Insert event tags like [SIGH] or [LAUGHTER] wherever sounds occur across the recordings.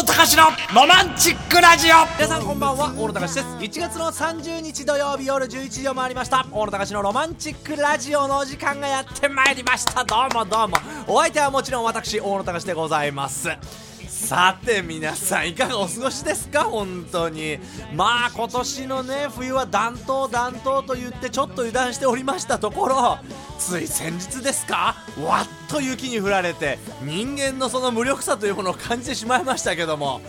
野隆のロマンチックラジオ。皆さんこんばんは大野隆です。1月の30日土曜日夜11時を回りました。大野隆のロマンチックラジオのお時間がやってまいりました。どうもどうも。お相手はもちろん私大野隆でございます。さて皆さんいかがお過ごしですか？本当に。まあ今年のね冬は暖冬暖冬と言ってちょっと油断しておりましたところつい先日ですか？わっと雪に降られて人間のその無力さというものを感じてしまいましたけども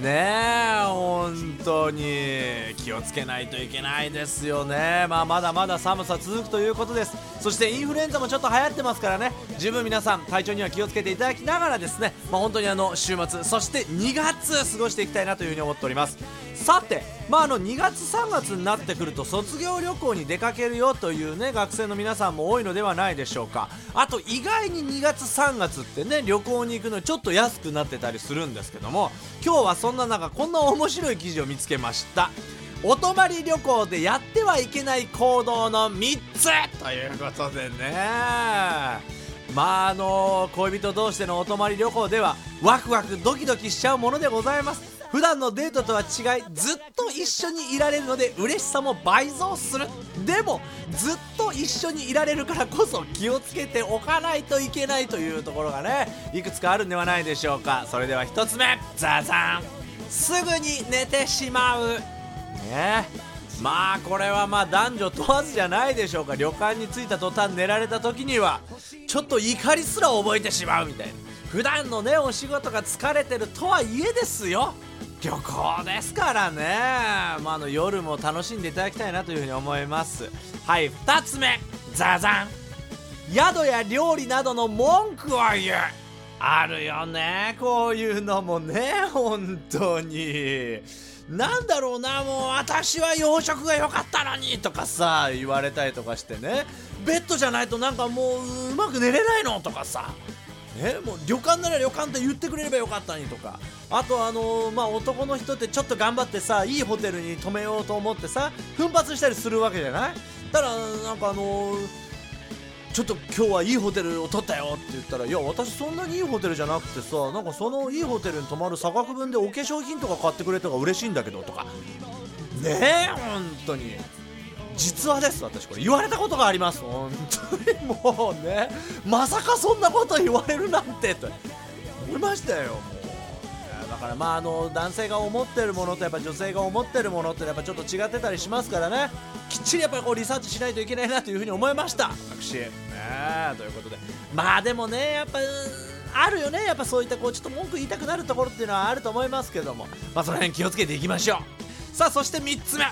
ねえ本当に。気をつけないといけないですよね、まあ、まだまだ寒さ続くということです。そしてインフルエンザもちょっと流行ってますからね。十分皆さん体調には気をつけていただきながらですね、まあ、本当にあの週末そして2月過ごしていきたいなというふに思っております。さて、まあ、あの2月3月になってくると卒業旅行に出かけるよというね学生の皆さんも多いのではないでしょうか。あと意外に2月3月ってね旅行に行くのちょっと安くなってたりするんですけども今日はそんな中こんな面白い記事を見つけました。お泊まり旅行でやってはいけない行動の3つということでね。まああの恋人同士でのお泊まり旅行ではワクワクドキドキしちゃうものでございます。普段のデートとは違いずっと一緒にいられるので嬉しさも倍増する。でもずっと一緒にいられるからこそ気をつけておかないといけないというところがねいくつかあるんではないでしょうか。それでは1つ目ザザン。すぐに寝てしまう。ね。まあこれはまあ男女問わずじゃないでしょうか。旅館に着いた途端寝られた時にはちょっと怒りすら覚えてしまうみたいな。普段のねお仕事が疲れてるとはいえですよ。旅行ですからね、まあ、あの夜も楽しんでいただきたいなというふうに思います。はい2つ目ザザン。宿や料理などの文句を言う。あるよね。こういうのもね本当に。なんだろうなもう私は洋食が良かったのにとかさ言われたりとかしてね。ベッドじゃないとなんかもううまく寝れないのとかさ。ね、もう旅館なら旅館って言ってくれればよかったにとか。あとあのー、まあ男の人ってちょっと頑張ってさいいホテルに泊めようと思ってさ奮発したりするわけじゃない？だからなんかあのー、ちょっと今日はいいホテルを取ったよって言ったらいや私そんなにいいホテルじゃなくてさなんかそのいいホテルに泊まる差額分でお化粧品とか買ってくれた方が嬉しいんだけどとか。ねえ本当に。実はです私これ。言われたことがあります。本当にもうねまさかそんなこと言われるなんてと。思いましたよもう。だからまああの男性が思ってるものとやっぱ女性が思ってるものってやっぱちょっと違ってたりしますからね。きっちりやっぱりこうリサーチしないといけないなというふうに思いました。私ねということで。まあでもねやっぱあるよね。やっぱそういったこうちょっと文句言いたくなるところっていうのはあると思いますけども。まあその辺気をつけていきましょう。さあそして3つ目。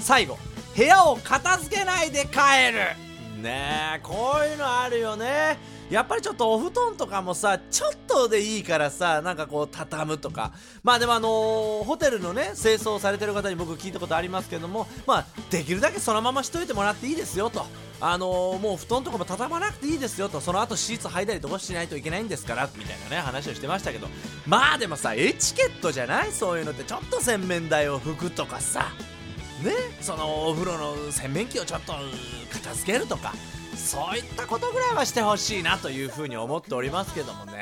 最後。部屋を片付けないで帰る。ねえこういうのあるよね。やっぱりちょっとお布団とかもさちょっとでいいからさなんかこう畳むとか。まあでもあのー、ホテルのね清掃されてる方に僕聞いたことありますけどもまあできるだけそのまましといてもらっていいですよと。あのー、もう布団とかも畳まなくていいですよと。その後シーツ履いたりとかしないといけないんですからみたいなね話をしてましたけど。まあでもさエチケットじゃない？そういうのってちょっと洗面台を拭くとかさ。ね。そのお風呂の洗面器をちょっと片付けるとかそういったことぐらいはしてほしいなというふうに思っておりますけどもね。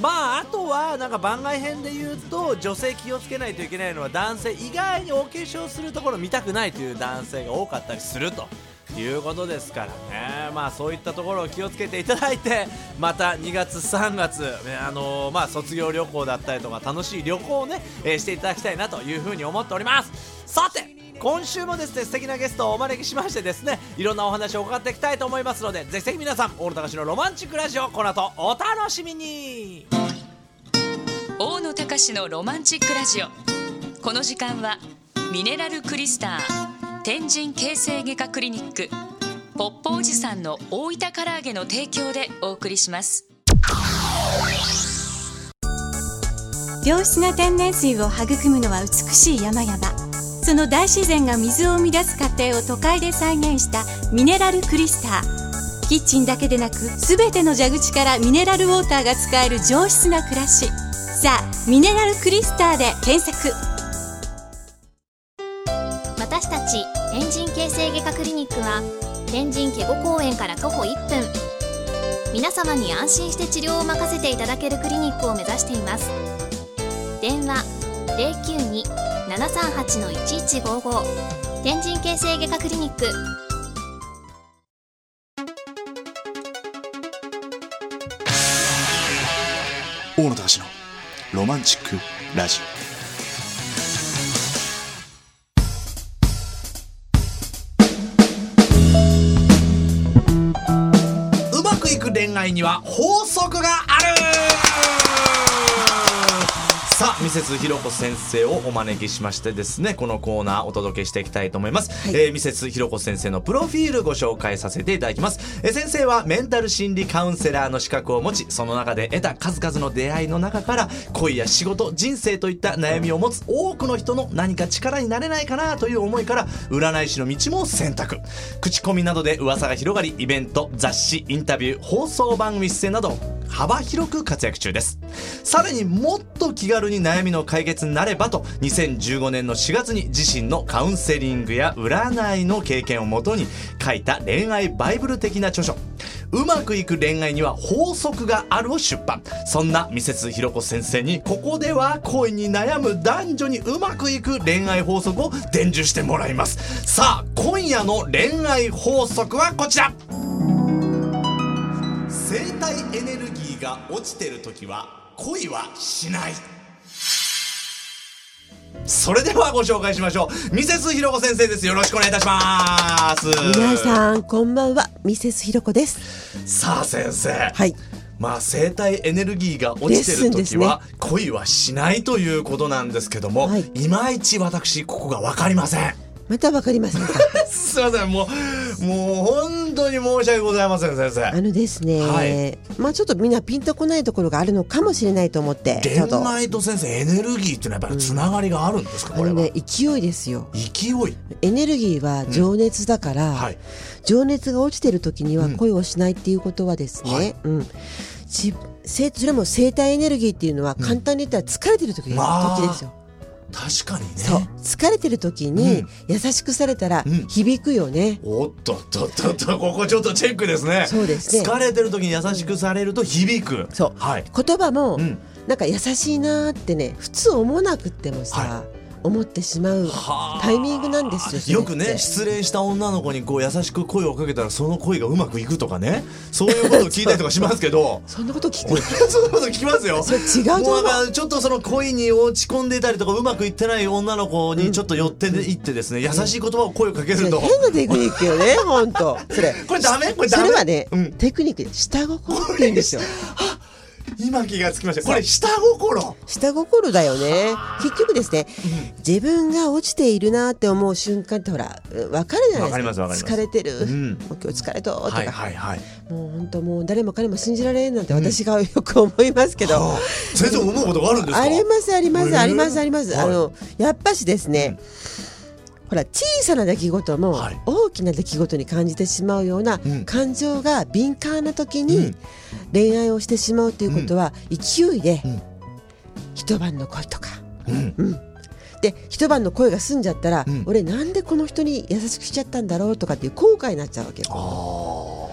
まああとはなんか番外編で言うと女性気をつけないといけないのは男性意外にお化粧するところ見たくないという男性が多かったりすると。いうことですからね、まあ、そういったところを気をつけていただいて [LAUGHS] また2月、3月、あのー、まあ、卒業旅行だったりとか楽しい旅行をね、えー、していただきたいなというふうに思っております。さて今週もですね素敵なゲストをお招きしましてですねいろんなお話を伺っていきたいと思いますのでぜひぜひ皆さん大野隆のロマンチックラジオこの後お楽しみに。大野隆のロマンチックラジオ。この時間はミネラルクリスター天神形成外科クリニックポッポおじさんの大分唐揚げの提供でお送りします。良質な天然水を育むのは美しい山々。その大自然が水を生み出す過程を都会で再現したミネラルクリスター。キッチンだけでなく全ての蛇口からミネラルウォーターが使える上質な暮らし。さあミネラルクリスターで検索。天神形成外科クリニックは天神ケゴ公園から徒歩1分。皆様に安心して治療を任せていただけるクリニックを目指しています。電話092-738-1155天神形成外科クリニック。大野隆のロマンチックラジうくいく恋愛には法則があるさあ、ミセスひろこ先生をお招きしましてですね、このコーナーお届けしていきたいと思います。えーミセスひろこ先生のプロフィールご紹介させていただきます。えー先生はメンタル心理カウンセラーの資格を持ち、その中で得た数々の出会いの中から、恋や仕事、人生といった悩みを持つ多くの人の何か力になれないかなという思いから、占い師の道も選択。口コミなどで噂が広がり、イベント、雑誌、インタビュー、放送番組出演など、幅広く活躍中です。さらにもっと気軽に悩みの解決になればと、2015年の4月に自身のカウンセリングや占いの経験をもとに書いた恋愛バイブル的な著書。うまくいく恋愛には法則があるを出版。そんなミセスひろこ先生に、ここでは恋に悩む男女にうまくいく恋愛法則を伝授してもらいます。さあ、今夜の恋愛法則はこちら生体エネルギーが落ちてる時は恋はしない。それではご紹介しましょう。ミセスひろこ先生です。よろしくお願いいたします。皆さんこんばんは。ミセスひろこです。さあ先生。はい。まあ生体エネルギーが落ちてる時は恋はしないということなんですけども、はい。いまいち私ここが分かりません。またわかりませんか？[LAUGHS] すいません。もうもう本当に申し訳ございません先生。あのですね、はい。まあちょっとみんなピンとこないところがあるのかもしれないと思って恋愛と。先生エネルギーっていうのはやっぱりつながりがあるんですか、これは、あのね勢いですよ。勢い。エネルギーは情熱だから、はい。情熱が落ちてる時にはうん。恋をしないっていうことはですね、はい。うん。それも生体エネルギーっていうのは簡単に言ったら疲れてる時,、まあ時ですよ確かにね。疲れてる時にうん。優しくされたらうん。響くよね、おっとっとっとっと [LAUGHS] ここちょっとチェックですね。そうですね。疲れてる時に優しくされると響く。そう。はい。言葉も、うん。なんか優しいなーってね普通思わなくってもさ、は思ってしまうはあ。タイミングなんですよよくね失恋した女の子にこう優しく声をかけたらその恋がうまくいくとかね。そういうことを聞いたりとかしますけど。[LAUGHS] そんなこと聞く俺 [LAUGHS] そんなこと聞きますよ。[LAUGHS] それ違うとちょっとその恋に落ち込んでいたりとかうまくいってない女の子にちょっと寄っていってですね、優しい言葉を声をかけると、変なテクニックよね本当それ。これダメ？これダメ？それはね、うん。テクニックで下心って言うんですよ今気がつきました。これ下心。下心だよね。結局ですね、自分が落ちているなって思う瞬間ってほら分かるじゃないですか。わかりますわかります。疲れてる、うん。もう今日疲れととか、はいはいはい。もう本当もう誰も彼も信じられんなんて私がよく思いますけど、はあ。先生思うことがあるんですか？ありますあります、ありますあります、はい。あのやっぱしですね、ほら小さな出来事もはい。大きな出来事に感じてしまうようなうん。感情が敏感な時にうん。恋愛をしてしまうということは勢いでうん。一晩の恋とか、うん。うん、で一晩の恋が済んじゃったら、うん。俺なんでこの人に優しくしちゃったんだろうとかっていう後悔になっちゃうわけよ。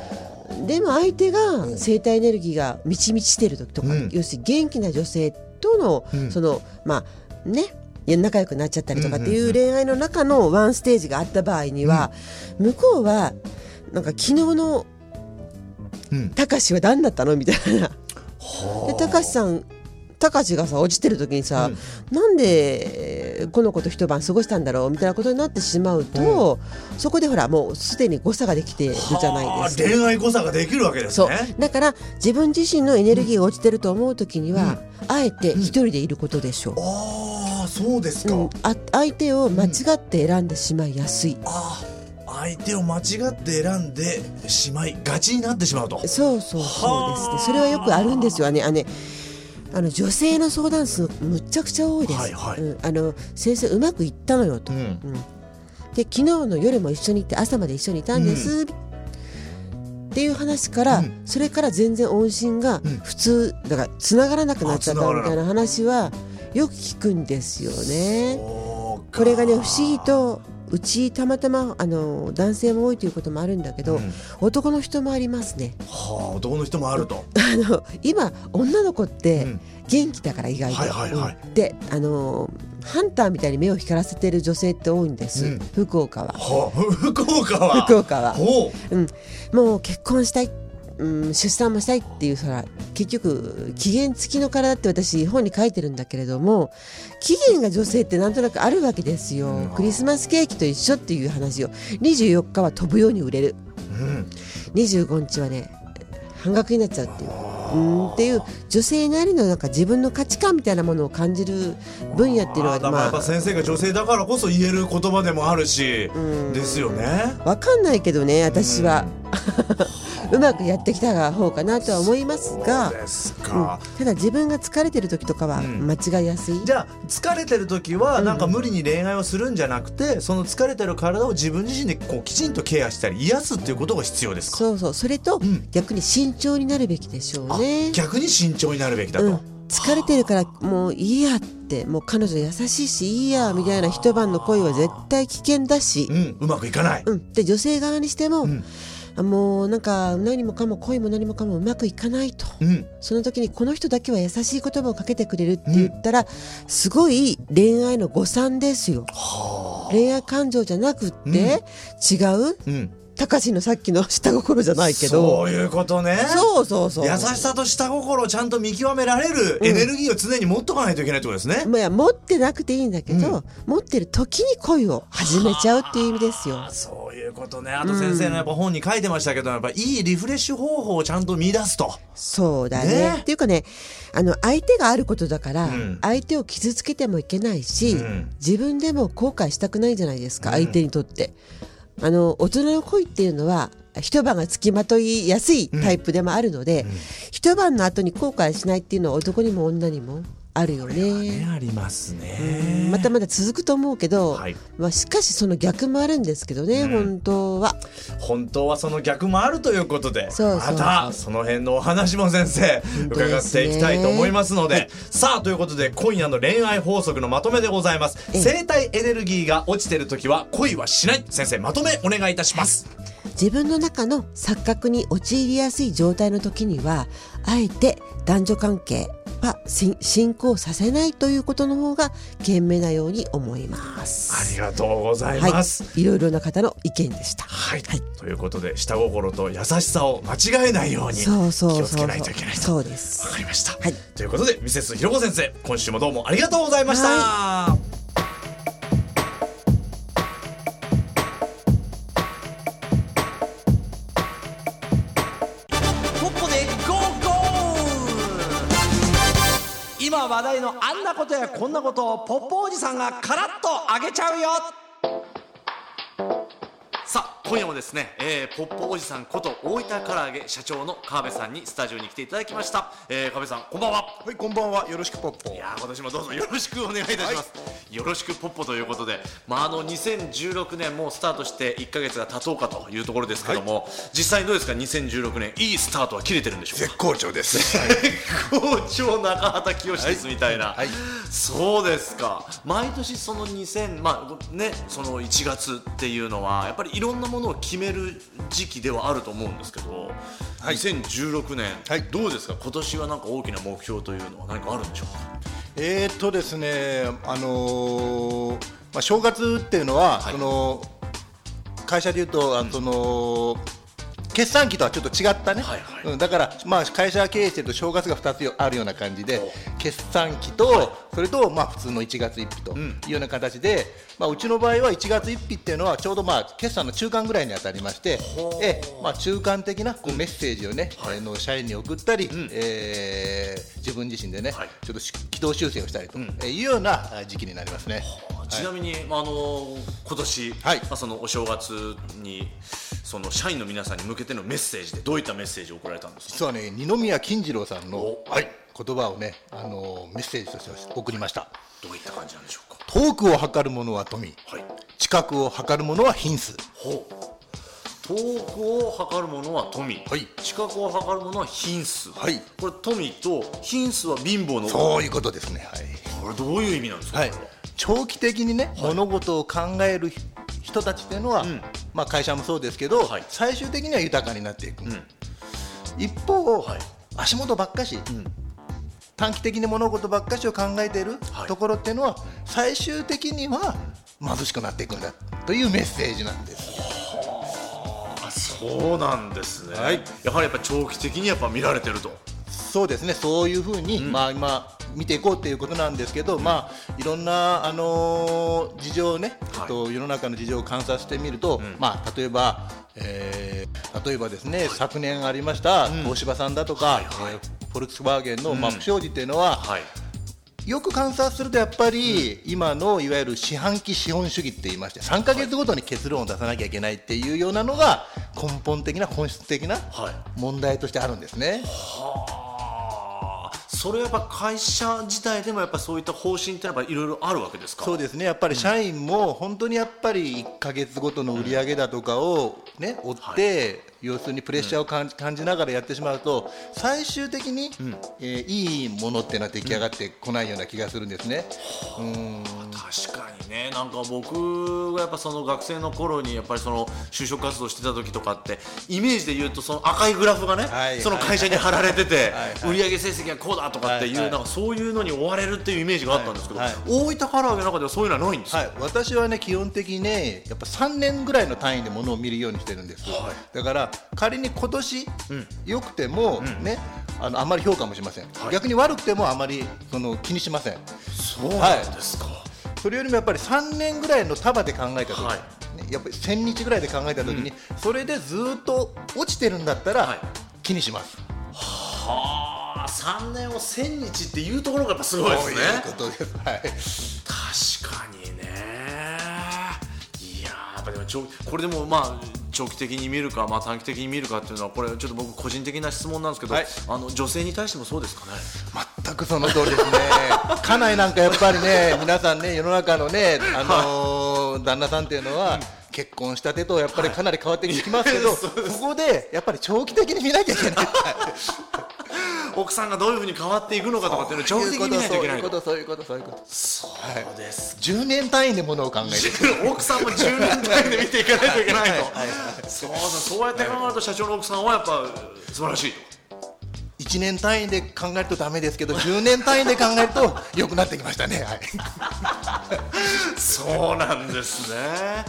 でも相手が生体エネルギーが満ち満ちてる時とか、うん。要するに元気な女性との、うん。そのまあね仲良くなっちゃったりとかっていう恋愛の中のワンステージがあった場合には、向こうはなんか昨日のうん。たかしは何だったのみたいな。はあ。でたかしさんたかしがさ落ちてる時にさ、なんでえーこの子と一晩過ごしたんだろうみたいなことになってしまうと、そこでほらもうすでに誤差ができてるじゃないですか。はあ恋愛誤差ができるわけですそう。ねだから自分自身のエネルギーが落ちてると思う時には、あえて一人でいることでしょう、ああそうですか、うん。あ相手を間違って選んでしまいやすい、ああ相手を間違って選んでしまいがちになってしまうと。そうそうそうですはあね。それはよくあるんですよね。あのねあの女性の相談数むっちゃくちゃ多いです、はいはい。うん、あの先生うまくいったのよと、うん。うん。で昨日の夜も一緒にいて朝まで一緒にいたんです、っていう話から、うん。それから全然音信がうん。普通だから繋がらなくなっちゃったみたいな話はよく聞くんですよね。これがね不思議とうちたまたまあの男性も多いということもあるんだけど、男の人もありますね。はあ男の人もあると。[LAUGHS] あの今女の子ってうん。元気だから意外と、はいはいはい。うんであのハンターみたいに目を光らせてる女性って多いんです、うん。福岡は。はあ [LAUGHS] 福岡は。福岡は。ほう。うん、もう結婚したい、うん、出産もしたいっていうそら結局期限付きの体って私本に書いてるんだけれども期限が女性ってなんとなくあるわけですよ、クリスマスケーキと一緒っていう話を24日は飛ぶように売れる。うん。25日はね半額になっちゃうっていう。うんっていう女性なりのなんか自分の価値観みたいなものを感じる分野っていうのはあーだからやっぱ先生が女性だからこそ言える言葉でもあるしですよね。わかんないけどね私は [LAUGHS] うまくやってきた方かなとは思いますがうんか、ただ自分が疲れてる時とかはん。間違いやすい、じゃあ疲れてる時はなんか無理に恋愛をするんじゃなくて、その疲れてる体を自分自身でこうきちんとケアしたり癒すっていうことが必要ですか？そうそうそれと、ん。逆に慎重になるべきでしょうあね、逆に慎重になるべきだと、うん、疲れてるからもういいやってもう彼女優しいしいいやみたいな一晩の恋は絶対危険だし。う、ん。うまくいかない、うん、で女性側にしても、ん。あもうなんか何もかも恋も何もかもうまくいかないと。うん。その時にこの人だけは優しい言葉をかけてくれるって言ったら、すごい恋愛の誤算ですよ。恋愛感情じゃなくって、違う？うん、高志のさっきの下心じゃないけど。そういうことね。そうそうそう。優しさと下心をちゃんと見極められるエネルギーを常に持っとかないといけないってことですね、まあいや持ってなくていいんだけど、持ってる時に恋を始めちゃうっていう意味ですよ。そういうことね。あと先生のやっぱ本に書いてましたけどやっぱいいリフレッシュ方法をちゃんと見出すと。そうだね。ね。っていうかねあの相手があることだから、ん。相手を傷つけてもいけないし、ん。自分でも後悔したくないじゃないですか、相手にとって。あの大人の恋っていうのは一晩がつきまといやすいタイプでもあるので、一晩の後に後悔しないっていうのは男にも女にもあるよね。ねありますね。またまだ続くと思うけど、はい。まあ、しかしその逆もあるんですけどね、本当は。本当はその逆もあるということでそうまたその辺のお話も先生伺っていきたいと思いますので。さあということで今夜の恋愛法則のまとめでございます。ええ。生体エネルギーが落ちてる時は恋はしない。先生まとめお願いいたします自分の中の錯覚に陥りやすい状態の時にはあえて男女関係はし進行させないということの方が賢明なように思います。ありがとうございはいます、、い。ろいろな方の意見でした。はい、ということで下心と優しさを間違えないように気をつけないといけないと。そうです。わかりました、はい。ということでミセスひろこ先生今週もどうもありがとうございました、ポ話題のあんなことやこんなことをポッポおじさんがカラッとあげちゃうよ。今夜もですね、えー、ポッポおじさんこと大分唐揚げ社長の川辺さんにスタジオに来ていただきました、えー、川辺さんこんばんは。はい、こんばんは。よろしくポッポ。い。やー今年もどうぞよろしくお願いいたします、よろしくポッポということで、まあ、あの2016年もうスタートして1か月が経とうかというところですけども、実際どうですか？2016年いいスタートは切れてるんでしょうか？絶好調です。好調中畑清ですみたいな、はい。そうですか。毎年その2000まあねその1月っていうのはやっぱりいろんなものを決める時期ではあると思うんですけど、はい。2016年、はい。どうですか？今年はなんか大きな目標というのは何かあるんでしょうか？えーっとですね、あのーまあ正月っていうのは、はい。その会社でいうと、あその。決算期とはちょっと違ったね、はいはい。うん、だから、まあ、会社経営してると正月が2つあるような感じで決算期と、それと、まあ、普通の1月1日というような形で、まあ、うちの場合は1月1日っていうのはちょうど、まあ、決算の中間ぐらいに当たりまして、えまあ、中間的なこうメッセージをね、あの社員に送ったり、えー自分自身でね、はい。ちょっとし軌道修正をしたりと、えいうようなあ時期になりますね。ちなみに、あの今年、はい。まあ、そのお正月にその社員の皆さんに向けてのメッセージでどういったメッセージを送られたんですか？実はね二宮金次郎さんの、お。はい、言葉をね、あのメッセージとして送りました。どういった感じなんでしょうか？遠くを測るものは富、はい。近くを測るものは品質。ほう。遠くを測るものは富、はい。近くを測るものは品質、はい。これ富と品質は貧乏のそういうことですね。はい。これどういう意味なんですか、はい長期的にね、物事を考える人たちっていうのは、まあ、会社もそうですけど、はい。最終的には豊かになっていく、ん。一方、はい。足元ばっかし、短期的に物事ばっかしを考えているはい。ところっていうのは、最終的には貧しくなっていくんだというメッセージなんです。あそうなんですね、はい。やはりやっぱ長期的にやっぱ見られてると。そうですね、そういうふうに、まあ、今、見ていこうということなんですけど、まあ、いろんな、あのー事情をね、はい。と、世の中の事情を観察してみると、まあ、例えば、えー例えばですね、昨年ありました、東芝さんだとか、えーフォルクスワーゲンの、まあ、不祥事っていうのは、はい。よく観察するとやっぱり、今のいわゆる四半期資本主義って言いまして3か月ごとに結論を出さなきゃいけないっていうようなのが根本的な本質的なはい。問題としてあるんですね。はあそれやっぱ会社自体でもやっぱそういった方針ってやっぱいろいろあるわけですか？そうですね。やっぱり社員も本当にやっぱり1か月ごとの売り上げだとかを、ね、追って、要するにプレッシャーを感じ感じながらやってしまうと最終的に、えーいいものっていうのは出来上がってこないような気がするんですね。うん。確かにね。なんか僕がやっぱその学生の頃にやっぱりその就職活動してた時とかってイメージで言うとその赤いグラフがね、はい。その会社に貼られてて、はい。売上成績がこうだとかっていう、はい。はい。なんかそういうのに追われるっていうイメージがあったんですけど、はい。大分唐揚げの中ではそういうのはないんですか、はい、私はね基本的にねやっぱ3年ぐらいの単位でものを見るようにしてるんです、だから仮に今年良、くても、ねあのあまり評価もしません、逆に悪くてもあまりその気にしません。そうなんですか、それよりもやっぱり3年ぐらいの束で考えたとき、はい。ねやっぱり1000日ぐらいで考えたときに、それでずっと落ちてるんだったら、はい。気にします。はあ3年を1000日っていうところがやっぱすごいですね。そういうことです。はい。いやーやっぱでも長これでもまあ長期的に見るか、まあ、短期的に見るかっていうのはこれちょっと僕個人的な質問なんですけど、はいあの女性に対してもそうですかね？全くその通りですね。家内なんかやっぱりね、[LAUGHS] 皆さんね、世の中のね、あのー旦那さんっていうのは。結婚したてとやっぱりかなり変わってきますけど、そうですここでやっぱり長期的に見なきゃいけない。[LAUGHS] 奥さんがどういうふうに変わっていくのかとかっていうのを長期的に見ないといけないそういうこと、そういうこと、そういうこと。そうです10年単位でものを考えてる。奥さんも10年単位で見ていかないといけないとそうだそうやって考えると社長の奥さんはやっぱ素晴らしい1年単位で考えるとダメですけど、10年単位で考えると良くなってきましたね。はい。[LAUGHS] そうなんですね。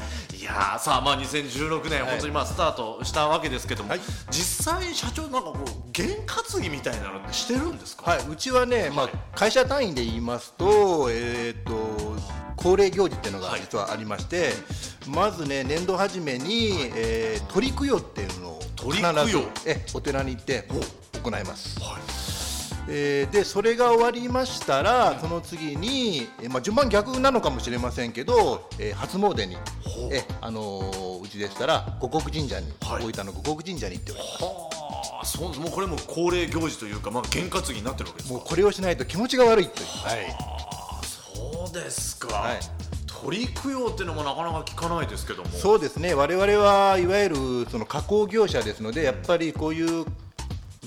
いやーさあまあ2016年、本当にまあスタートしたわけですけども、はい。実際社長なんかこう験担ぎみたいなのってしてるんですか？はい、うちはね、まあ、会社単位で言いますと、えー、と恒例行事っていうのが実はありまして、まずね、年度初めに、えー鳥供養っていうのを鳥必ずえお寺に行って行います。えーでそれが終わりましたら、その次に、えーまあ、順番逆なのかもしれませんけど、えー初詣に、えあのーうちでしたら五穀神社に、はい大分の五穀神社に行っております。はあそうもうこれも恒例行事というかまあ験担ぎになってるわけですか。もうこれをしないと気持ちが悪いという。はいそうですか。はい鳥供養っていうのもなかなか聞かないですけども。そうですね、我々はいわゆるその加工業者ですので、やっぱりこういう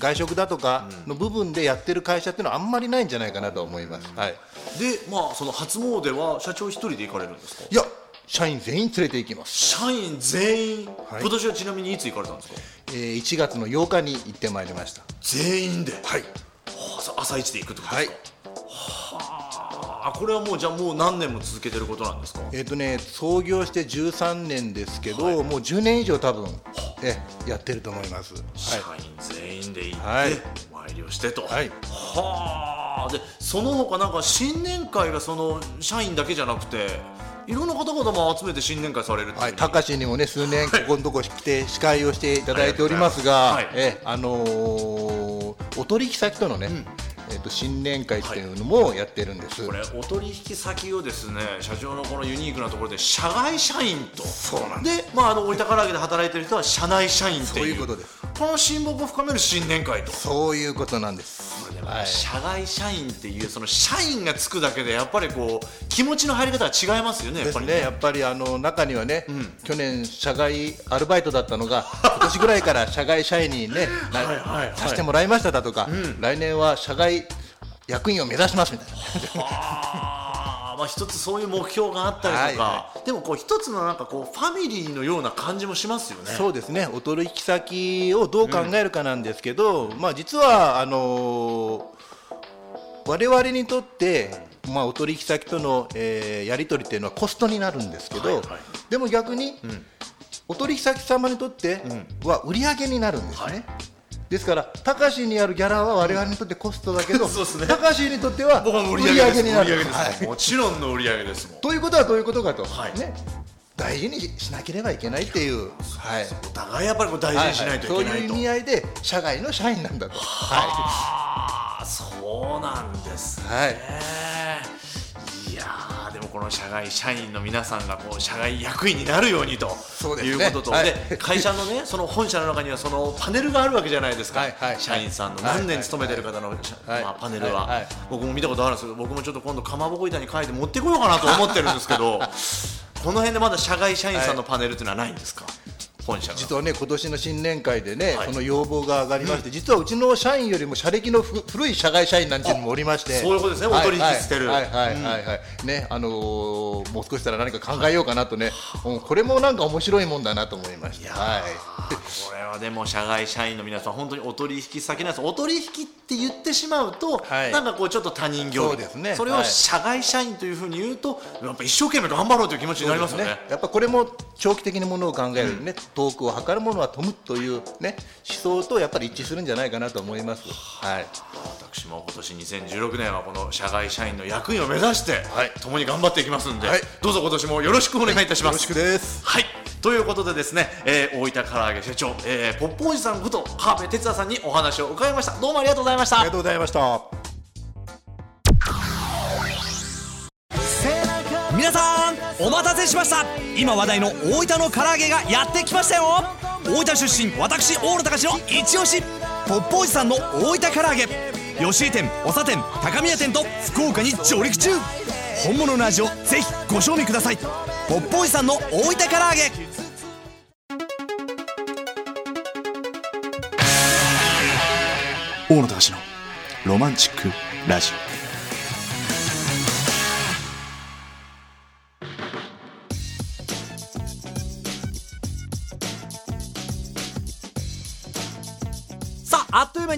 外食だとかの部分でやってる会社っていうのはあんまりないんじゃないかなと思います。はい、でまあその初詣は社長一人で行かれるんですか？いや、社員全員連れて行きます。社員全員、はい今年はちなみにいつ行かれたんですか？えー1月の8日に行ってまいりました。全員で？はい、はあ朝一で行くってことですか？はあ、これはもうじゃあもう何年も続けてることなんですか？えっ、とね、創業して13年ですけど、もう10年以上多分、えやってると思います。社員全員で行って、はいお参りをしてと。はいはあ。でその他なんか新年会がその社員だけじゃなくて。いろんな方々も集めて新年会されるっていうはい、ふうに高志にもね数年ここのとこ来て司会をしていただいておりますが、はいえあのーお取引先とのね、えっと新年会っていうのもやってるんです。これお取引先をですね社長のこのユニークなところで社外社員と。そうなんでまああの大分唐揚げで働いてる人は社内社員っていう。そういうことです。この親睦を深める新年会と、そういうことなんです。はい。社外社員っていうその社員がつくだけでやっぱりこう気持ちの入り方は違いますよねやっぱりですね、やっぱりあの中にはね、去年社外アルバイトだったのが [LAUGHS] 今年ぐらいから社外社員にねなはいはいはい。させてもらいましただとか、来年は社外役員を目指しますみたいな。まあ一つそういう目標があったりとか、はいでもこう一つのなんかこうファミリーのような感じもしますよね。そうですね、お取引先をどう考えるかなんですけど、まあ、実はあのー我々にとって、まあ、お取引先との、えーやり取りっていうのはコストになるんですけど、はいはい。でも逆に、お取引先様にとっては売り上げになるんですね。ですから、高橋にあるギャラは我々にとってコストだけど、[LAUGHS] ね高橋にとっては売売りり上げになる。もちろんの売り上げです。ということはどういうことかと、はいね、大事にしなければいけないっていう。はいお互いやっぱり大事にしないといけないと。そういう意味合いで社外の社員なんだと。はああそうなんですね。はいいやこの社外社員の皆さんがこう社外役員になるようにということと、はい。で会社のね [LAUGHS] その本社の中にはそのパネルがあるわけじゃないですか、はいはい。社員さんのはい何年勤めてる方の、はいまあ、パネルは、僕も見たことあるんですけど僕もちょっと今度かまぼこ板に書いて持ってこようかなと思ってるんですけど [LAUGHS] この辺でまだ社外社員さんのパネルっていうのはないんですか、本社が。実はね今年の新年会でね、はい。その要望が上がりまして、実はうちの社員よりも社歴のふ古い社外社員なんていうのもおりまして。そういうことですね。お取引してる。はい。はい。はい。はい、はい。ねあのーもう少ししたら何か考えようかなとね、うんこれもなんか面白いもんだなと思いました。はい。これはでも社外社員の皆さん本当にお取引先なんです。お取引って言ってしまうと、はい。なんかこうちょっと他人行儀。そうですね。それをはい。社外社員というふうに言うとやっぱ一生懸命頑張ろうという気持ちになりますよね。やっぱこれも長期的にものを考えるね、遠くを測るものは富むというね思想とやっぱり一致するんじゃないかなと思います。はい。私も今年2016年はこの社外社員の役員を目指して、はい共に頑張っていきますんで、はいどうぞ今年もよろしくお願いいたします。よろしくです。はいということでですね、えー、大分唐揚げ社長、えー、ポッポおじさんこと川辺哲也さんにお話を伺いましたどうもありがとうございましたありがとうございました。お待たせしました。今話題の大分の唐揚げがやってきましたよ。大分出身私大野隆の一押しポップおじさんの大分唐揚げ。吉井店長店高宮店と福岡に上陸中。本物の味をぜひご賞味ください。ポップおじさんの大分唐揚げ。大野隆のロマンチックラジさ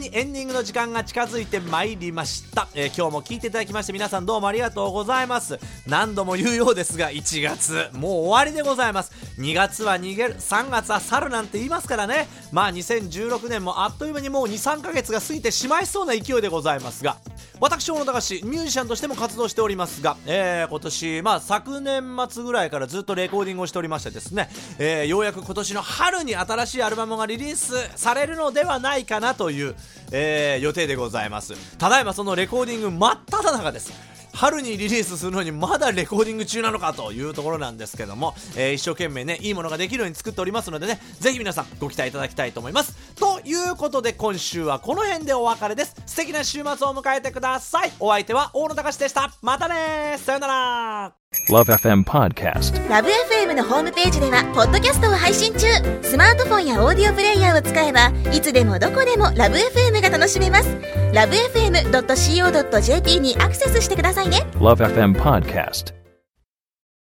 にエンディングの時間が近づいてまいりました、えー今日も聞いていただきまして皆さんどうもありがとうございます。何度も言うようですが1月もう終わりでございます。2月は逃げる3月は去るなんて言いますからね。まあ2016年もあっという間にもう23ヶ月が過ぎてしまいそうな勢いでございますが。私大野隆ミュージシャンとしても活動しておりますが、えー今年まあ昨年末ぐらいからずっとレコーディングをしておりましてですね、えーようやく今年の春に新しいアルバムがリリースされるのではないかなという、えー予定でございます。ただいまそのレコーディング真っ只中です。春にリリースするのにまだレコーディング中なのかというところなんですけども、えー一生懸命ねいいものができるように作っておりますのでねぜひ皆さんご期待いただきたいと思います。ということで今週はこの辺でお別れです。素敵な週末を迎えてください。お相手は大野隆でした。またねさよなら。Love FM Podcast. ラブ f m のホームページではポッドキャストを配信中。スマートフォンやオーディオプレイヤーを使えばいつでもどこでもラブ f m が楽しめます。ラブ FM.co.jp にアクセスしてくださいね。Love FM Podcast.